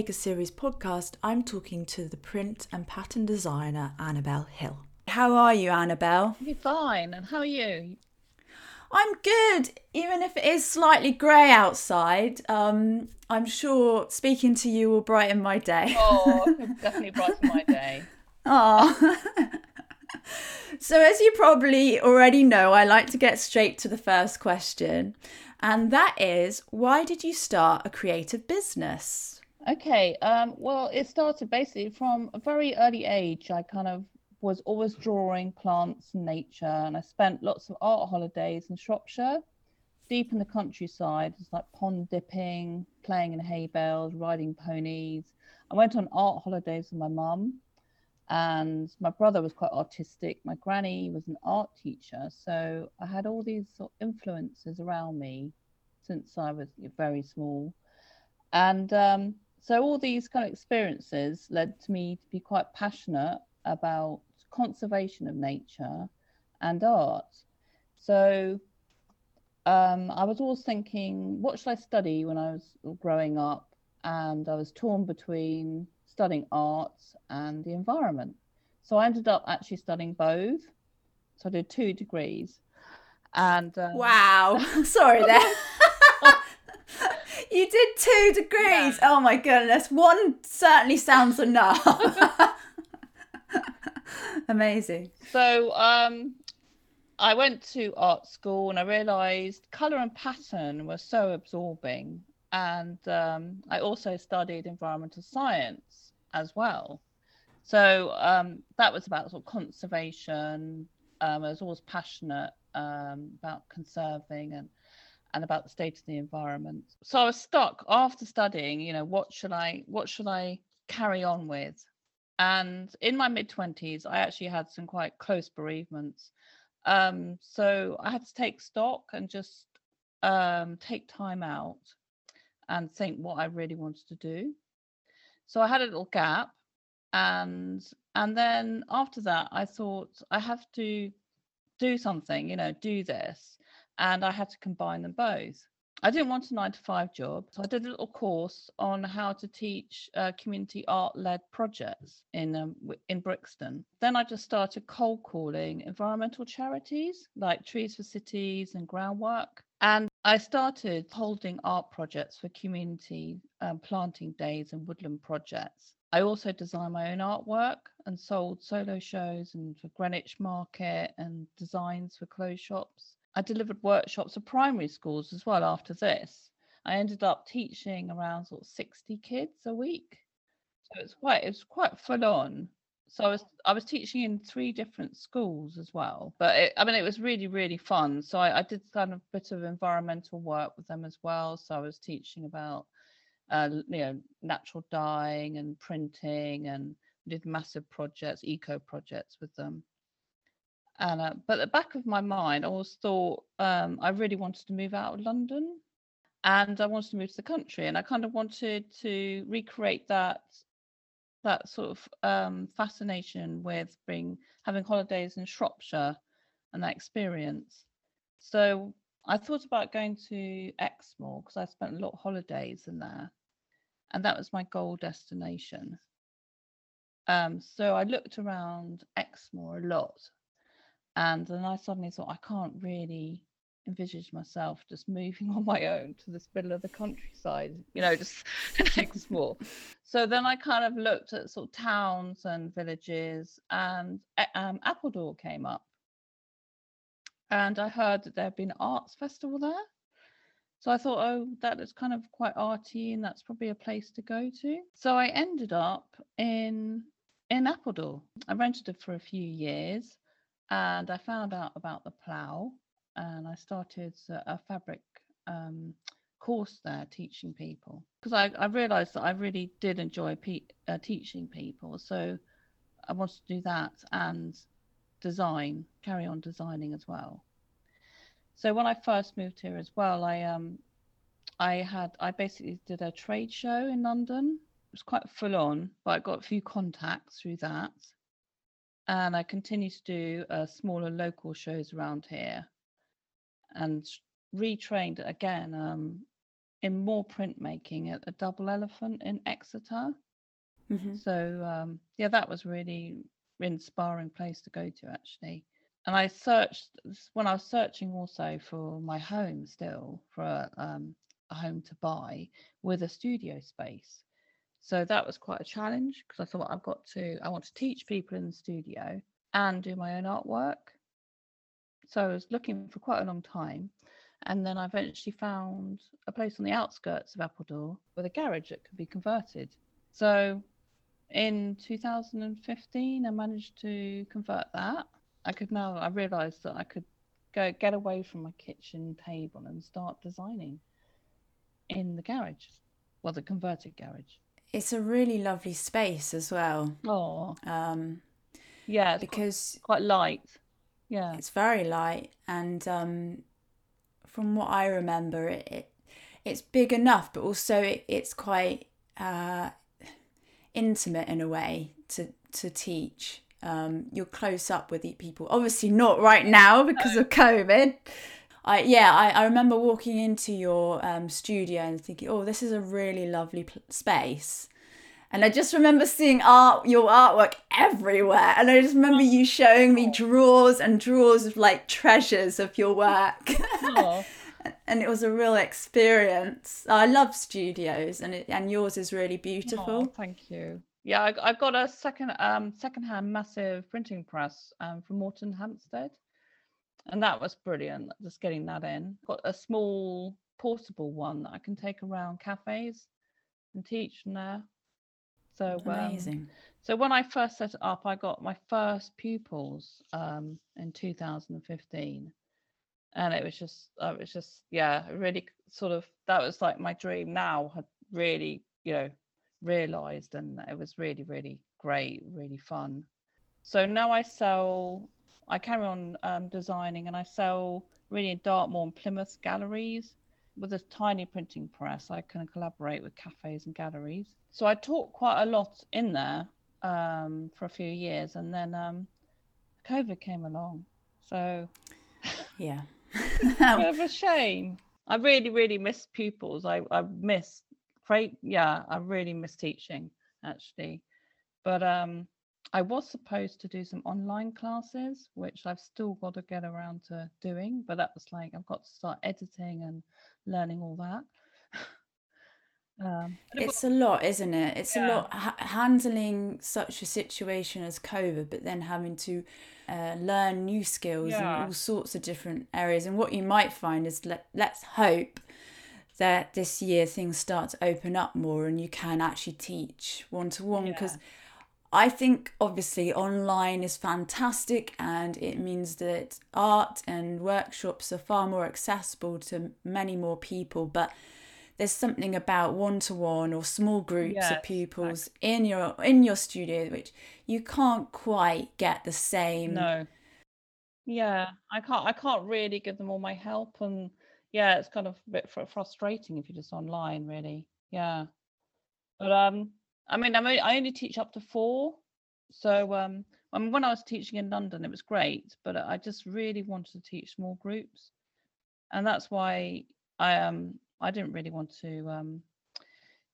Maker Series podcast, I'm talking to the print and pattern designer Annabel Hill. How are you, Annabel? You're fine. And how are you? I'm good, even if it is slightly grey outside. Um, I'm sure speaking to you will brighten my day. Oh, definitely brighten my day. Oh. so, as you probably already know, I like to get straight to the first question, and that is why did you start a creative business? Okay, um, well, it started basically from a very early age. I kind of was always drawing plants and nature, and I spent lots of art holidays in Shropshire, deep in the countryside. It's like pond dipping, playing in hay bales, riding ponies. I went on art holidays with my mum, and my brother was quite artistic. My granny was an art teacher, so I had all these sort of influences around me since I was very small, and um, so all these kind of experiences led to me to be quite passionate about conservation of nature and art. So um, I was always thinking, what should I study when I was growing up? And I was torn between studying arts and the environment. So I ended up actually studying both. So I did two degrees. And um... wow, sorry there. you did two degrees. Yeah. Oh my goodness. One certainly sounds enough. Amazing. So um, I went to art school and I realized color and pattern were so absorbing. And um, I also studied environmental science as well. So um, that was about sort of conservation. Um, I was always passionate um, about conserving and and about the state of the environment. So I was stuck after studying. You know, what should I what should I carry on with? And in my mid 20s, I actually had some quite close bereavements. Um, so I had to take stock and just um, take time out and think what I really wanted to do. So I had a little gap and and then after that I thought I have to do something, you know, do this. And I had to combine them both. I didn't want a nine to five job. So I did a little course on how to teach uh, community art led projects in, um, in Brixton. Then I just started cold calling environmental charities like Trees for Cities and Groundwork. And I started holding art projects for community um, planting days and woodland projects. I also designed my own artwork and sold solo shows and for Greenwich Market and designs for clothes shops. I delivered workshops for primary schools as well after this. I ended up teaching around sort of 60 kids a week. So it's quite it's quite full on. So I was I was teaching in three different schools as well. But it, I mean it was really, really fun. So I, I did kind of a bit of environmental work with them as well. So I was teaching about uh, you know natural dyeing and printing and did massive projects, eco projects with them. And uh, but at the back of my mind, I always thought um, I really wanted to move out of London, and I wanted to move to the country, and I kind of wanted to recreate that that sort of um, fascination with being having holidays in Shropshire and that experience. So I thought about going to Exmoor because I spent a lot of holidays in there, and that was my goal destination. Um, so I looked around Exmoor a lot and then I suddenly thought, I can't really envisage myself just moving on my own to this middle of the countryside, you know, just explore. So then I kind of looked at sort of towns and villages, and eh, um, Appledore came up. And I heard that there had been an arts festival there. So I thought, oh, that is kind of quite arty, and that's probably a place to go to. So I ended up in in Appledore. I rented it for a few years and I found out about the plough and I started a fabric um, course there teaching people because I, I realized that I really did enjoy pe- uh, teaching people. So I wanted to do that and design, carry on designing as well. So when I first moved here as well, I um I had I basically did a trade show in London. It was quite full on, but I got a few contacts through that and I continue to do uh, smaller local shows around here and retrained again um, in more printmaking at the double elephant in Exeter. Mm-hmm. So um, yeah, that was really inspiring place to go to actually. And I searched when I was searching also for my home still for a, um, a home to buy with a studio space. So that was quite a challenge because I thought I've got to I want to teach people in the studio and do my own artwork. So I was looking for quite a long time. And then I eventually found a place on the outskirts of Appledore with a garage that could be converted. So in 2015, I managed to convert that. I could now, I realized that I could go get away from my kitchen table and start designing in the garage, well, the converted garage. It's a really lovely space as well. Oh, Um, yeah, because quite, quite light. Yeah, it's very light and um, from what I remember, it, it it's big enough, but also it, it's quite uh, intimate in a way to to teach. Um, you're close up with the people. Obviously, not right now because of COVID. I yeah, I, I remember walking into your um, studio and thinking, oh, this is a really lovely pl- space. And I just remember seeing art, your artwork everywhere. And I just remember you showing me drawers and drawers of like treasures of your work. oh, and it was a real experience. I love studios, and it, and yours is really oh, beautiful. thank you. Yeah, I, I got a second um secondhand massive printing press um from Moretonhampstead, and that was brilliant. Just getting that in. Got a small portable one that I can take around cafes and teach from there. So um, Amazing. So when I first set it up, I got my first pupils um, in 2015, and it was just, it was just, yeah, really sort of that was like my dream. Now had really, you know, realised, and it was really, really great, really fun. So now I sell, I carry on um, designing, and I sell really in Dartmoor and Plymouth galleries with a tiny printing press. I can collaborate with cafes and galleries. So I taught quite a lot in there um, for a few years, and then um, COVID came along. So Yeah. bit of a shame. I really, really miss pupils. I, I miss great. Yeah, I really miss teaching actually. But um, I was supposed to do some online classes, which I've still got to get around to doing. But that was like I've got to start editing and learning all that. um, but it was- It's a lot, isn't it? It's a lot ha- handling such a situation as COVID, but then having to uh, learn new skills Yeah. in all sorts of different areas. And what you might find is let, let's hope that this year things start to open up more and you can actually teach one to one because I think obviously online is fantastic and it means that art and workshops are far more accessible to many more people. But there's something about one to one or small groups of pupils in your in your studio which you can't quite get the same. No. Yeah, I can't. I can't really give them all my help, and yeah, it's kind of a bit frustrating if you're just online, really. Yeah, but um, I mean, I'm only, I only teach up to four, so um, I mean, when I was teaching in London, it was great, but I just really wanted to teach small groups, and that's why I um I didn't really want to um,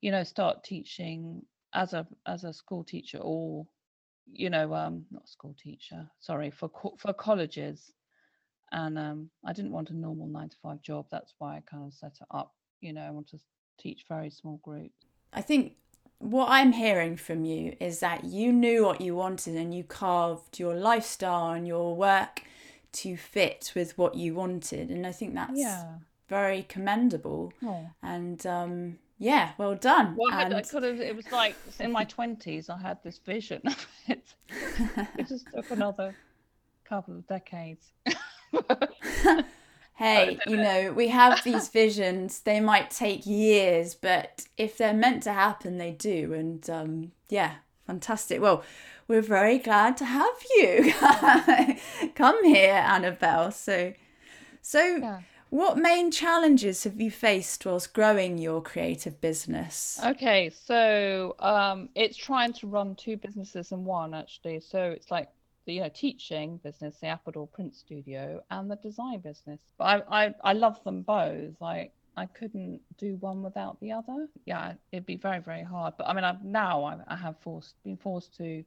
you know, start teaching as a as a school teacher or you know, um, not school teacher, sorry, for co- for colleges, and um, I didn't want a normal nine to five job. That's why I kind of set it up. You know, I want to teach very small groups. I think what I'm hearing from you is that you knew what you wanted and you carved your lifestyle and your work to fit with what you wanted. And I think that's Yeah. very commendable. Oh. And um, yeah, well done. Well, I, had- I could have. It was like in my twenties, I had this vision of it. It just took another couple of decades. hey, you know, we have these visions. They might take years, but if they're meant to happen, they do. And um, yeah, fantastic. Well, we're very glad to have you come here, Annabel. So, so Yeah. what main challenges have you faced whilst growing your creative business? Okay, so um, it's trying to run two businesses in one actually. So it's like the you know teaching business, the Appledore Print Studio, and the design business. But I I, I love them both. Like I couldn't do one without the other. Yeah, it'd be very very hard. But I mean, I've now I, I have forced been forced to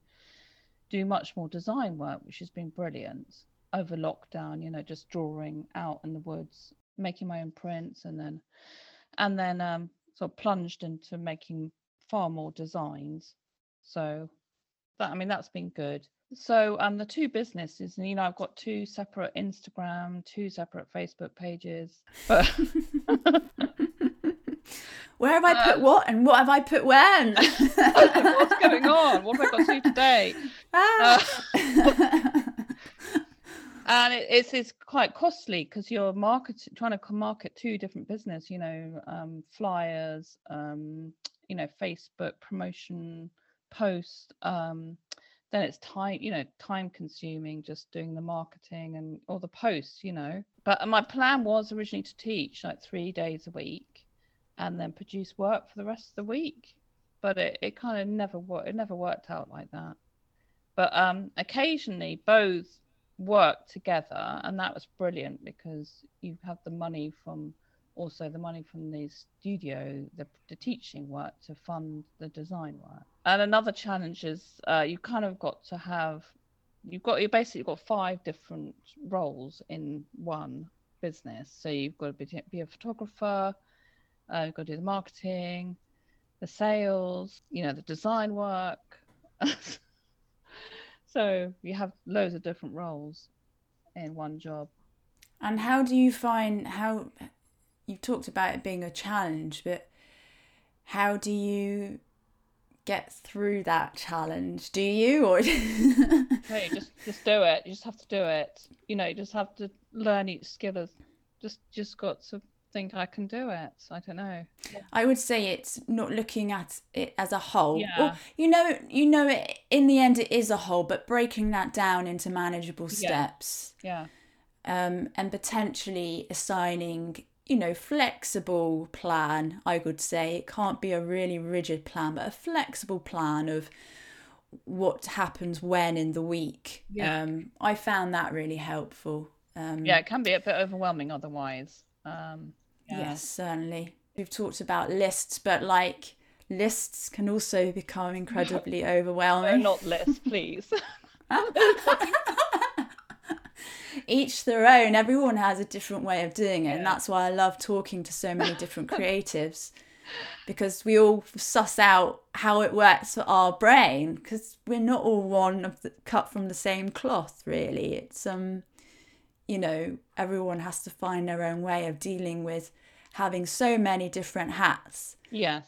do much more design work, which has been brilliant over lockdown. You know, just drawing out in the woods, making my own prints, and then and then um, sort of plunged into making far more designs. So that I mean that's been good. So um the two businesses, and you know, I've got two separate Instagram, two separate Facebook pages. But where have I put um, what and what have I put when? What's going on? What have I got to do today? Ah. Uh, and it, it's it's quite costly because you're market trying to market two different business. You know, um, flyers, um, you know, Facebook promotion post. Um, then it's time you know time consuming just doing the marketing and all the posts you know but my plan was originally to teach like three days a week and then produce work for the rest of the week but it, it kind of never worked it never worked out like that but um occasionally both work together and that was brilliant because you have the money from also the money from the studio, the, the teaching work to fund the design work. And another challenge is uh, you kind of got to have, you've got, you basically got five different roles in one business. So you've got to be, be a photographer, uh, you've got to do the marketing, the sales, you know, the design work. so you have loads of different roles in one job. And how do you find how you've talked about it being a challenge, but how do you get through that challenge? Do you or hey, just just do it. You just have to do it. You know, you just have to learn each skill. As, Just just got to think I can do it. I don't know. I would say it's not looking at it as a whole. Yeah. Well, you know, you know, it, in the end, it is a whole, but breaking that down into manageable steps. Yeah. yeah. Um, and potentially assigning you know, flexible plan, I would say. It can't be a really rigid plan, but a flexible plan of what happens when in the week. Yeah. Um, I found that really helpful. Um, yeah, it can be a bit overwhelming otherwise. Um, yeah. Yes, certainly. We've talked about lists, but like lists can also become incredibly overwhelming. No, not lists, please. each their own. Everyone has a different way of doing it, yeah. and that's why I love talking to so many different creatives because we all suss out how it works for our brain because we're not all one of the cut from the same cloth really. It's um you know everyone has to find their own way of dealing with having so many different hats. Yes.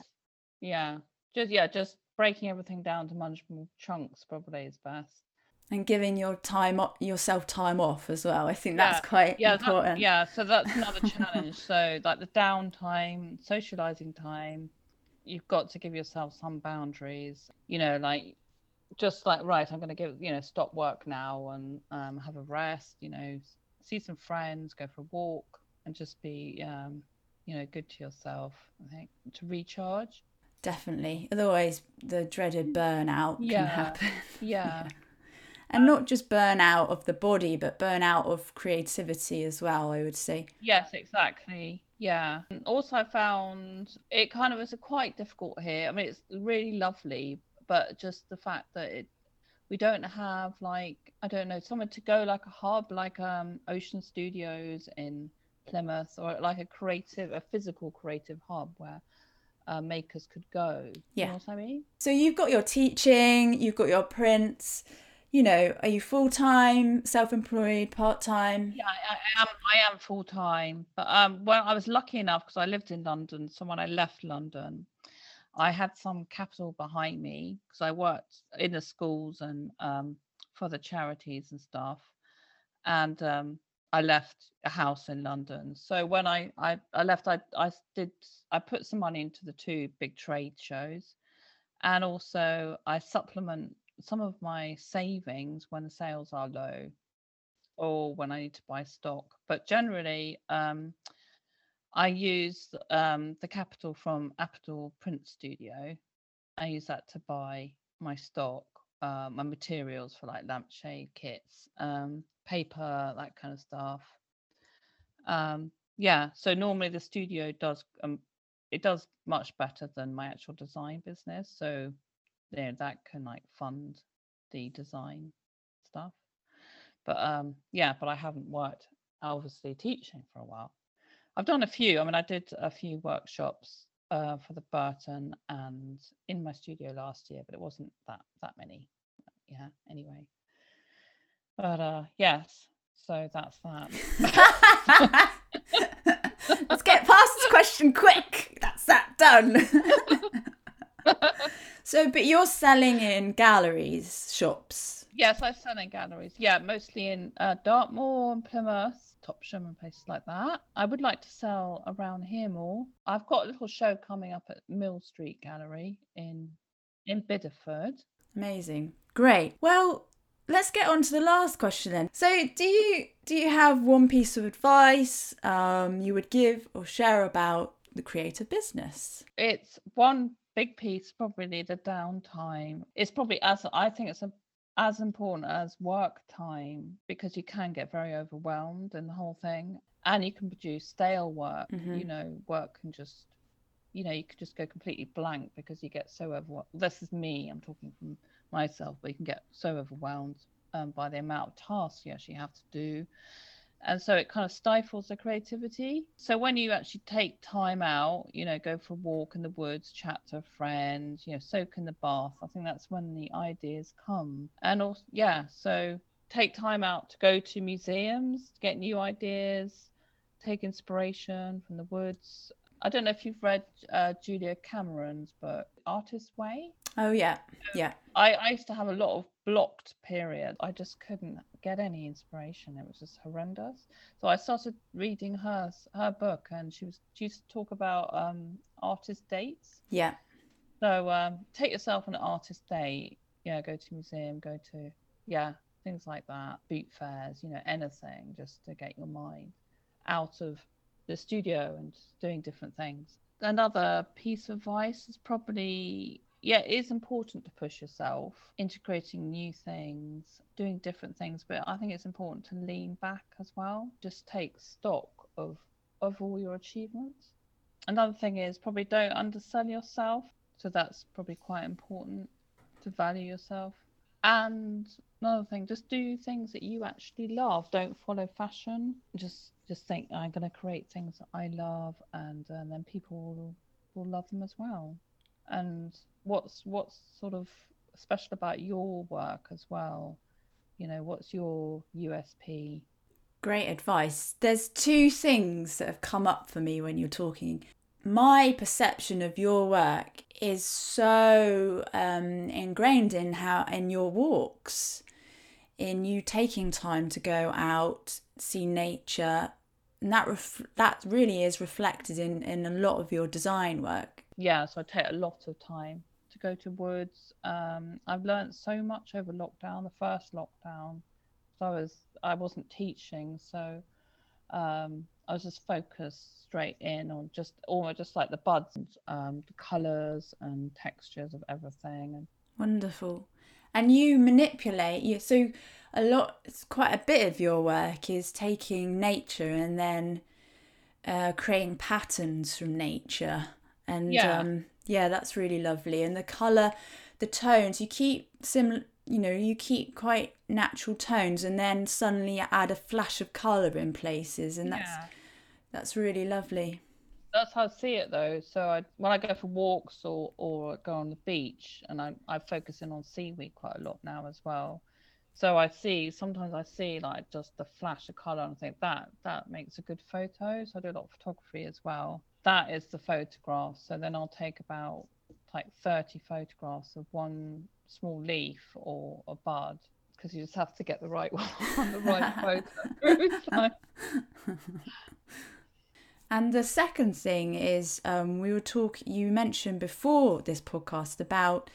Yeah. Just yeah just breaking everything down to manageable chunks probably is best and giving your time yourself time off as well. I think that's yeah. quite yeah, important. That, yeah, so that's another challenge. So like the downtime, socializing time, you've got to give yourself some boundaries. You know, like just like right, I'm going to give you know stop work now and um, have a rest. You know, see some friends, go for a walk, and just be um, you know good to yourself. I think to recharge. Definitely. Otherwise, the dreaded burnout yeah. can happen. yeah. And not just burnout of the body but burnout of creativity as well i would say. Yes exactly. Yeah. Also i found it kind of is quite difficult here. I mean it's really lovely but just the fact that it we don't have like i don't know somewhere to go like a hub like um ocean studios in plymouth or like a creative a physical creative hub where uh, makers could go. Yeah you know what i mean? So you've got your teaching you've got your prints you know, are you full time, self employed, part time? Yeah, I, I, am. I am full time. But um, well, I was lucky enough because I lived in London. So when I left London, I had some capital behind me because I worked in the schools and um, for the charities and stuff. And um, I left a house in London. So when I, I, I left, I, I did I put some money into the two big trade shows, and also I supplement some of my savings when the sales are low or when I need to buy stock. But generally, um, I use um, the capital from Apple Print Studio. I use that to buy my stock, uh, my materials for like lampshade kits, um, paper, that kind of stuff. Um, yeah, so normally the studio does um it does much better than my actual design business. So that can like fund the design stuff. But um yeah, but I haven't worked obviously teaching for a while. I've done a few. I mean, I did a few workshops uh, for the Burton and in my studio last year, but it wasn't that that many. Yeah. Anyway, but uh, yes. So that's that. Let's get past this question quick. That's that done. so, but you're selling in galleries, shops. Yes, I sell in galleries. Yeah, mostly in uh, Dartmoor and Plymouth, Topsham and places like that. I would like to sell around here more. I've got a little show coming up at Mill Street Gallery in in Bideford. Amazing. Great. Well, let's get on to the last question then. So, do you do you have one piece of advice um, you would give or share about the creative business? It's one big piece, probably the downtime. It's probably as I think it's a, as important as work time because you can get very overwhelmed in the whole thing, and you can produce stale work. Mhm. You know, work can just you know you could just go completely blank because you get so overwhelmed. This is me. I'm talking from myself, but you can get so overwhelmed um, by the amount of tasks you actually have to do. And so it kind of stifles the creativity. So when you actually take time out, you know, go for a walk in the woods, chat to a friend, you know, soak in the bath, I think that's when the ideas come. And also, yeah, so take time out to go to museums, get new ideas, take inspiration from the woods. I don't know if you've read uh, Julia Cameron's book, Artist's Way. Oh yeah, yeah. I, I used to have a lot of blocked periods. I just couldn't get any inspiration. It was just horrendous. So I started reading her her book, and she was she used to talk about um, artist dates. Yeah. So um, take yourself on an artist date. Yeah, go to a museum, go to yeah things like that, boot fairs, you know, anything just to get your mind out of the studio and doing different things. Another piece of advice is probably yeah, it is important to push yourself, integrating new things, doing different things, but I think it's important to lean back as well. Just take stock of of all your achievements. Another thing is probably don't undersell yourself. So that's probably quite important to value yourself. And another thing, just do things that you actually love. Don't follow fashion. Just just think I'm going to create things that I love, and, then people will, will love them as well. And what's what's sort of special about your work as well? You know, what's your USP? Great advice. There's two things that have come up for me when you're talking. My perception of your work is so um, ingrained in how in your walks, in you taking time to go out, see nature, and that ref- that really is reflected in in a lot of your design work. Yeah, so I take a lot of time to go to woods. Um, I've learned so much over lockdown. The first lockdown, so I was I wasn't teaching, so um, I was just focused straight in on just almost just like the buds, um, the colours and textures of everything. And Wonderful. And you manipulate you so a lot quite a bit of your work is taking nature and then uh, creating patterns from nature. And Yeah. um yeah, that's really lovely. And the colour, the tones, you keep similar you know, you keep quite natural tones and then suddenly add a flash of colour in places and that's yeah, that's really lovely. that's how I see it though. So I, when I go for walks or or go on the beach, and I I focus in on seaweed quite a lot now as well. So I see sometimes I see like just the flash of color and I think that that makes a good photo. So I do a lot of photography as well. That is the photograph. So then I'll take about like 30 photographs of one small leaf or a bud because you just have to get the right one, on the right photo. And the second thing is, um, we were talking. You mentioned before this podcast about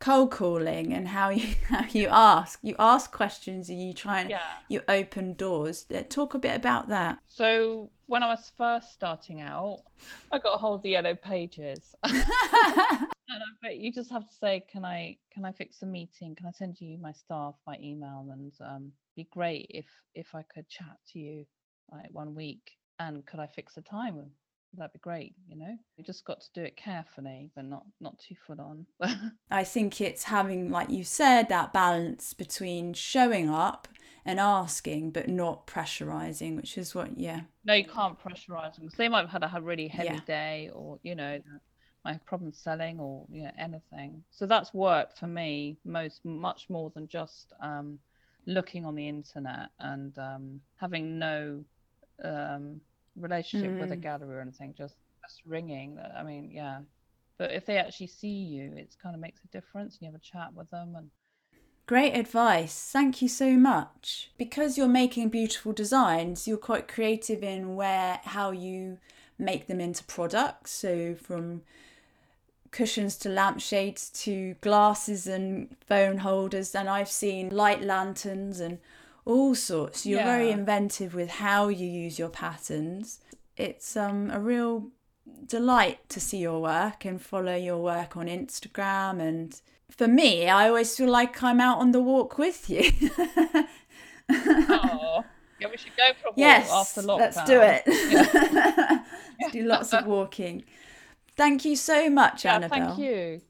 cold calling and how you how you ask you ask questions and you try and yeah. you open doors. Talk a bit about that. So when I was first starting out, I got a hold of the yellow pages. and I bet you just have to say, can I can I fix a meeting? Can I send you my staff by email? And um, be great if if I could chat to you like one week and could I fix a time? That'd be great, you know. You just got to do it carefully, but not not too full on. I think it's having, like you said, that balance between showing up and asking, but not pressurizing, which is what, yeah. No, you can't pressurize them because they might have had a really heavy yeah. day, or you know, might have problems selling, or you know, anything. So that's worked for me most much more than just um, looking on the internet and um, having no um, relationship mm. with a mm. gallery or anything, just just ringing. I mean, yeah. But if they actually see you, it kind of makes a difference. And you have a chat with them and. Great advice. Thank you so much. Because you're making beautiful designs, you're quite creative in where how you make them into products. So from cushions to lampshades to glasses and phone holders and I've seen light lanterns and all sorts. You're yeah. very inventive with how you use your patterns. It's um, a real delight to see your work and follow your work on Instagram. And for me, I always feel like I'm out on the walk with you. oh, yeah, we should go for a walk yes, after lockdown. Let's do it. Yeah. let's do lots of walking. Thank you so much, yeah, Annabel. Thank you.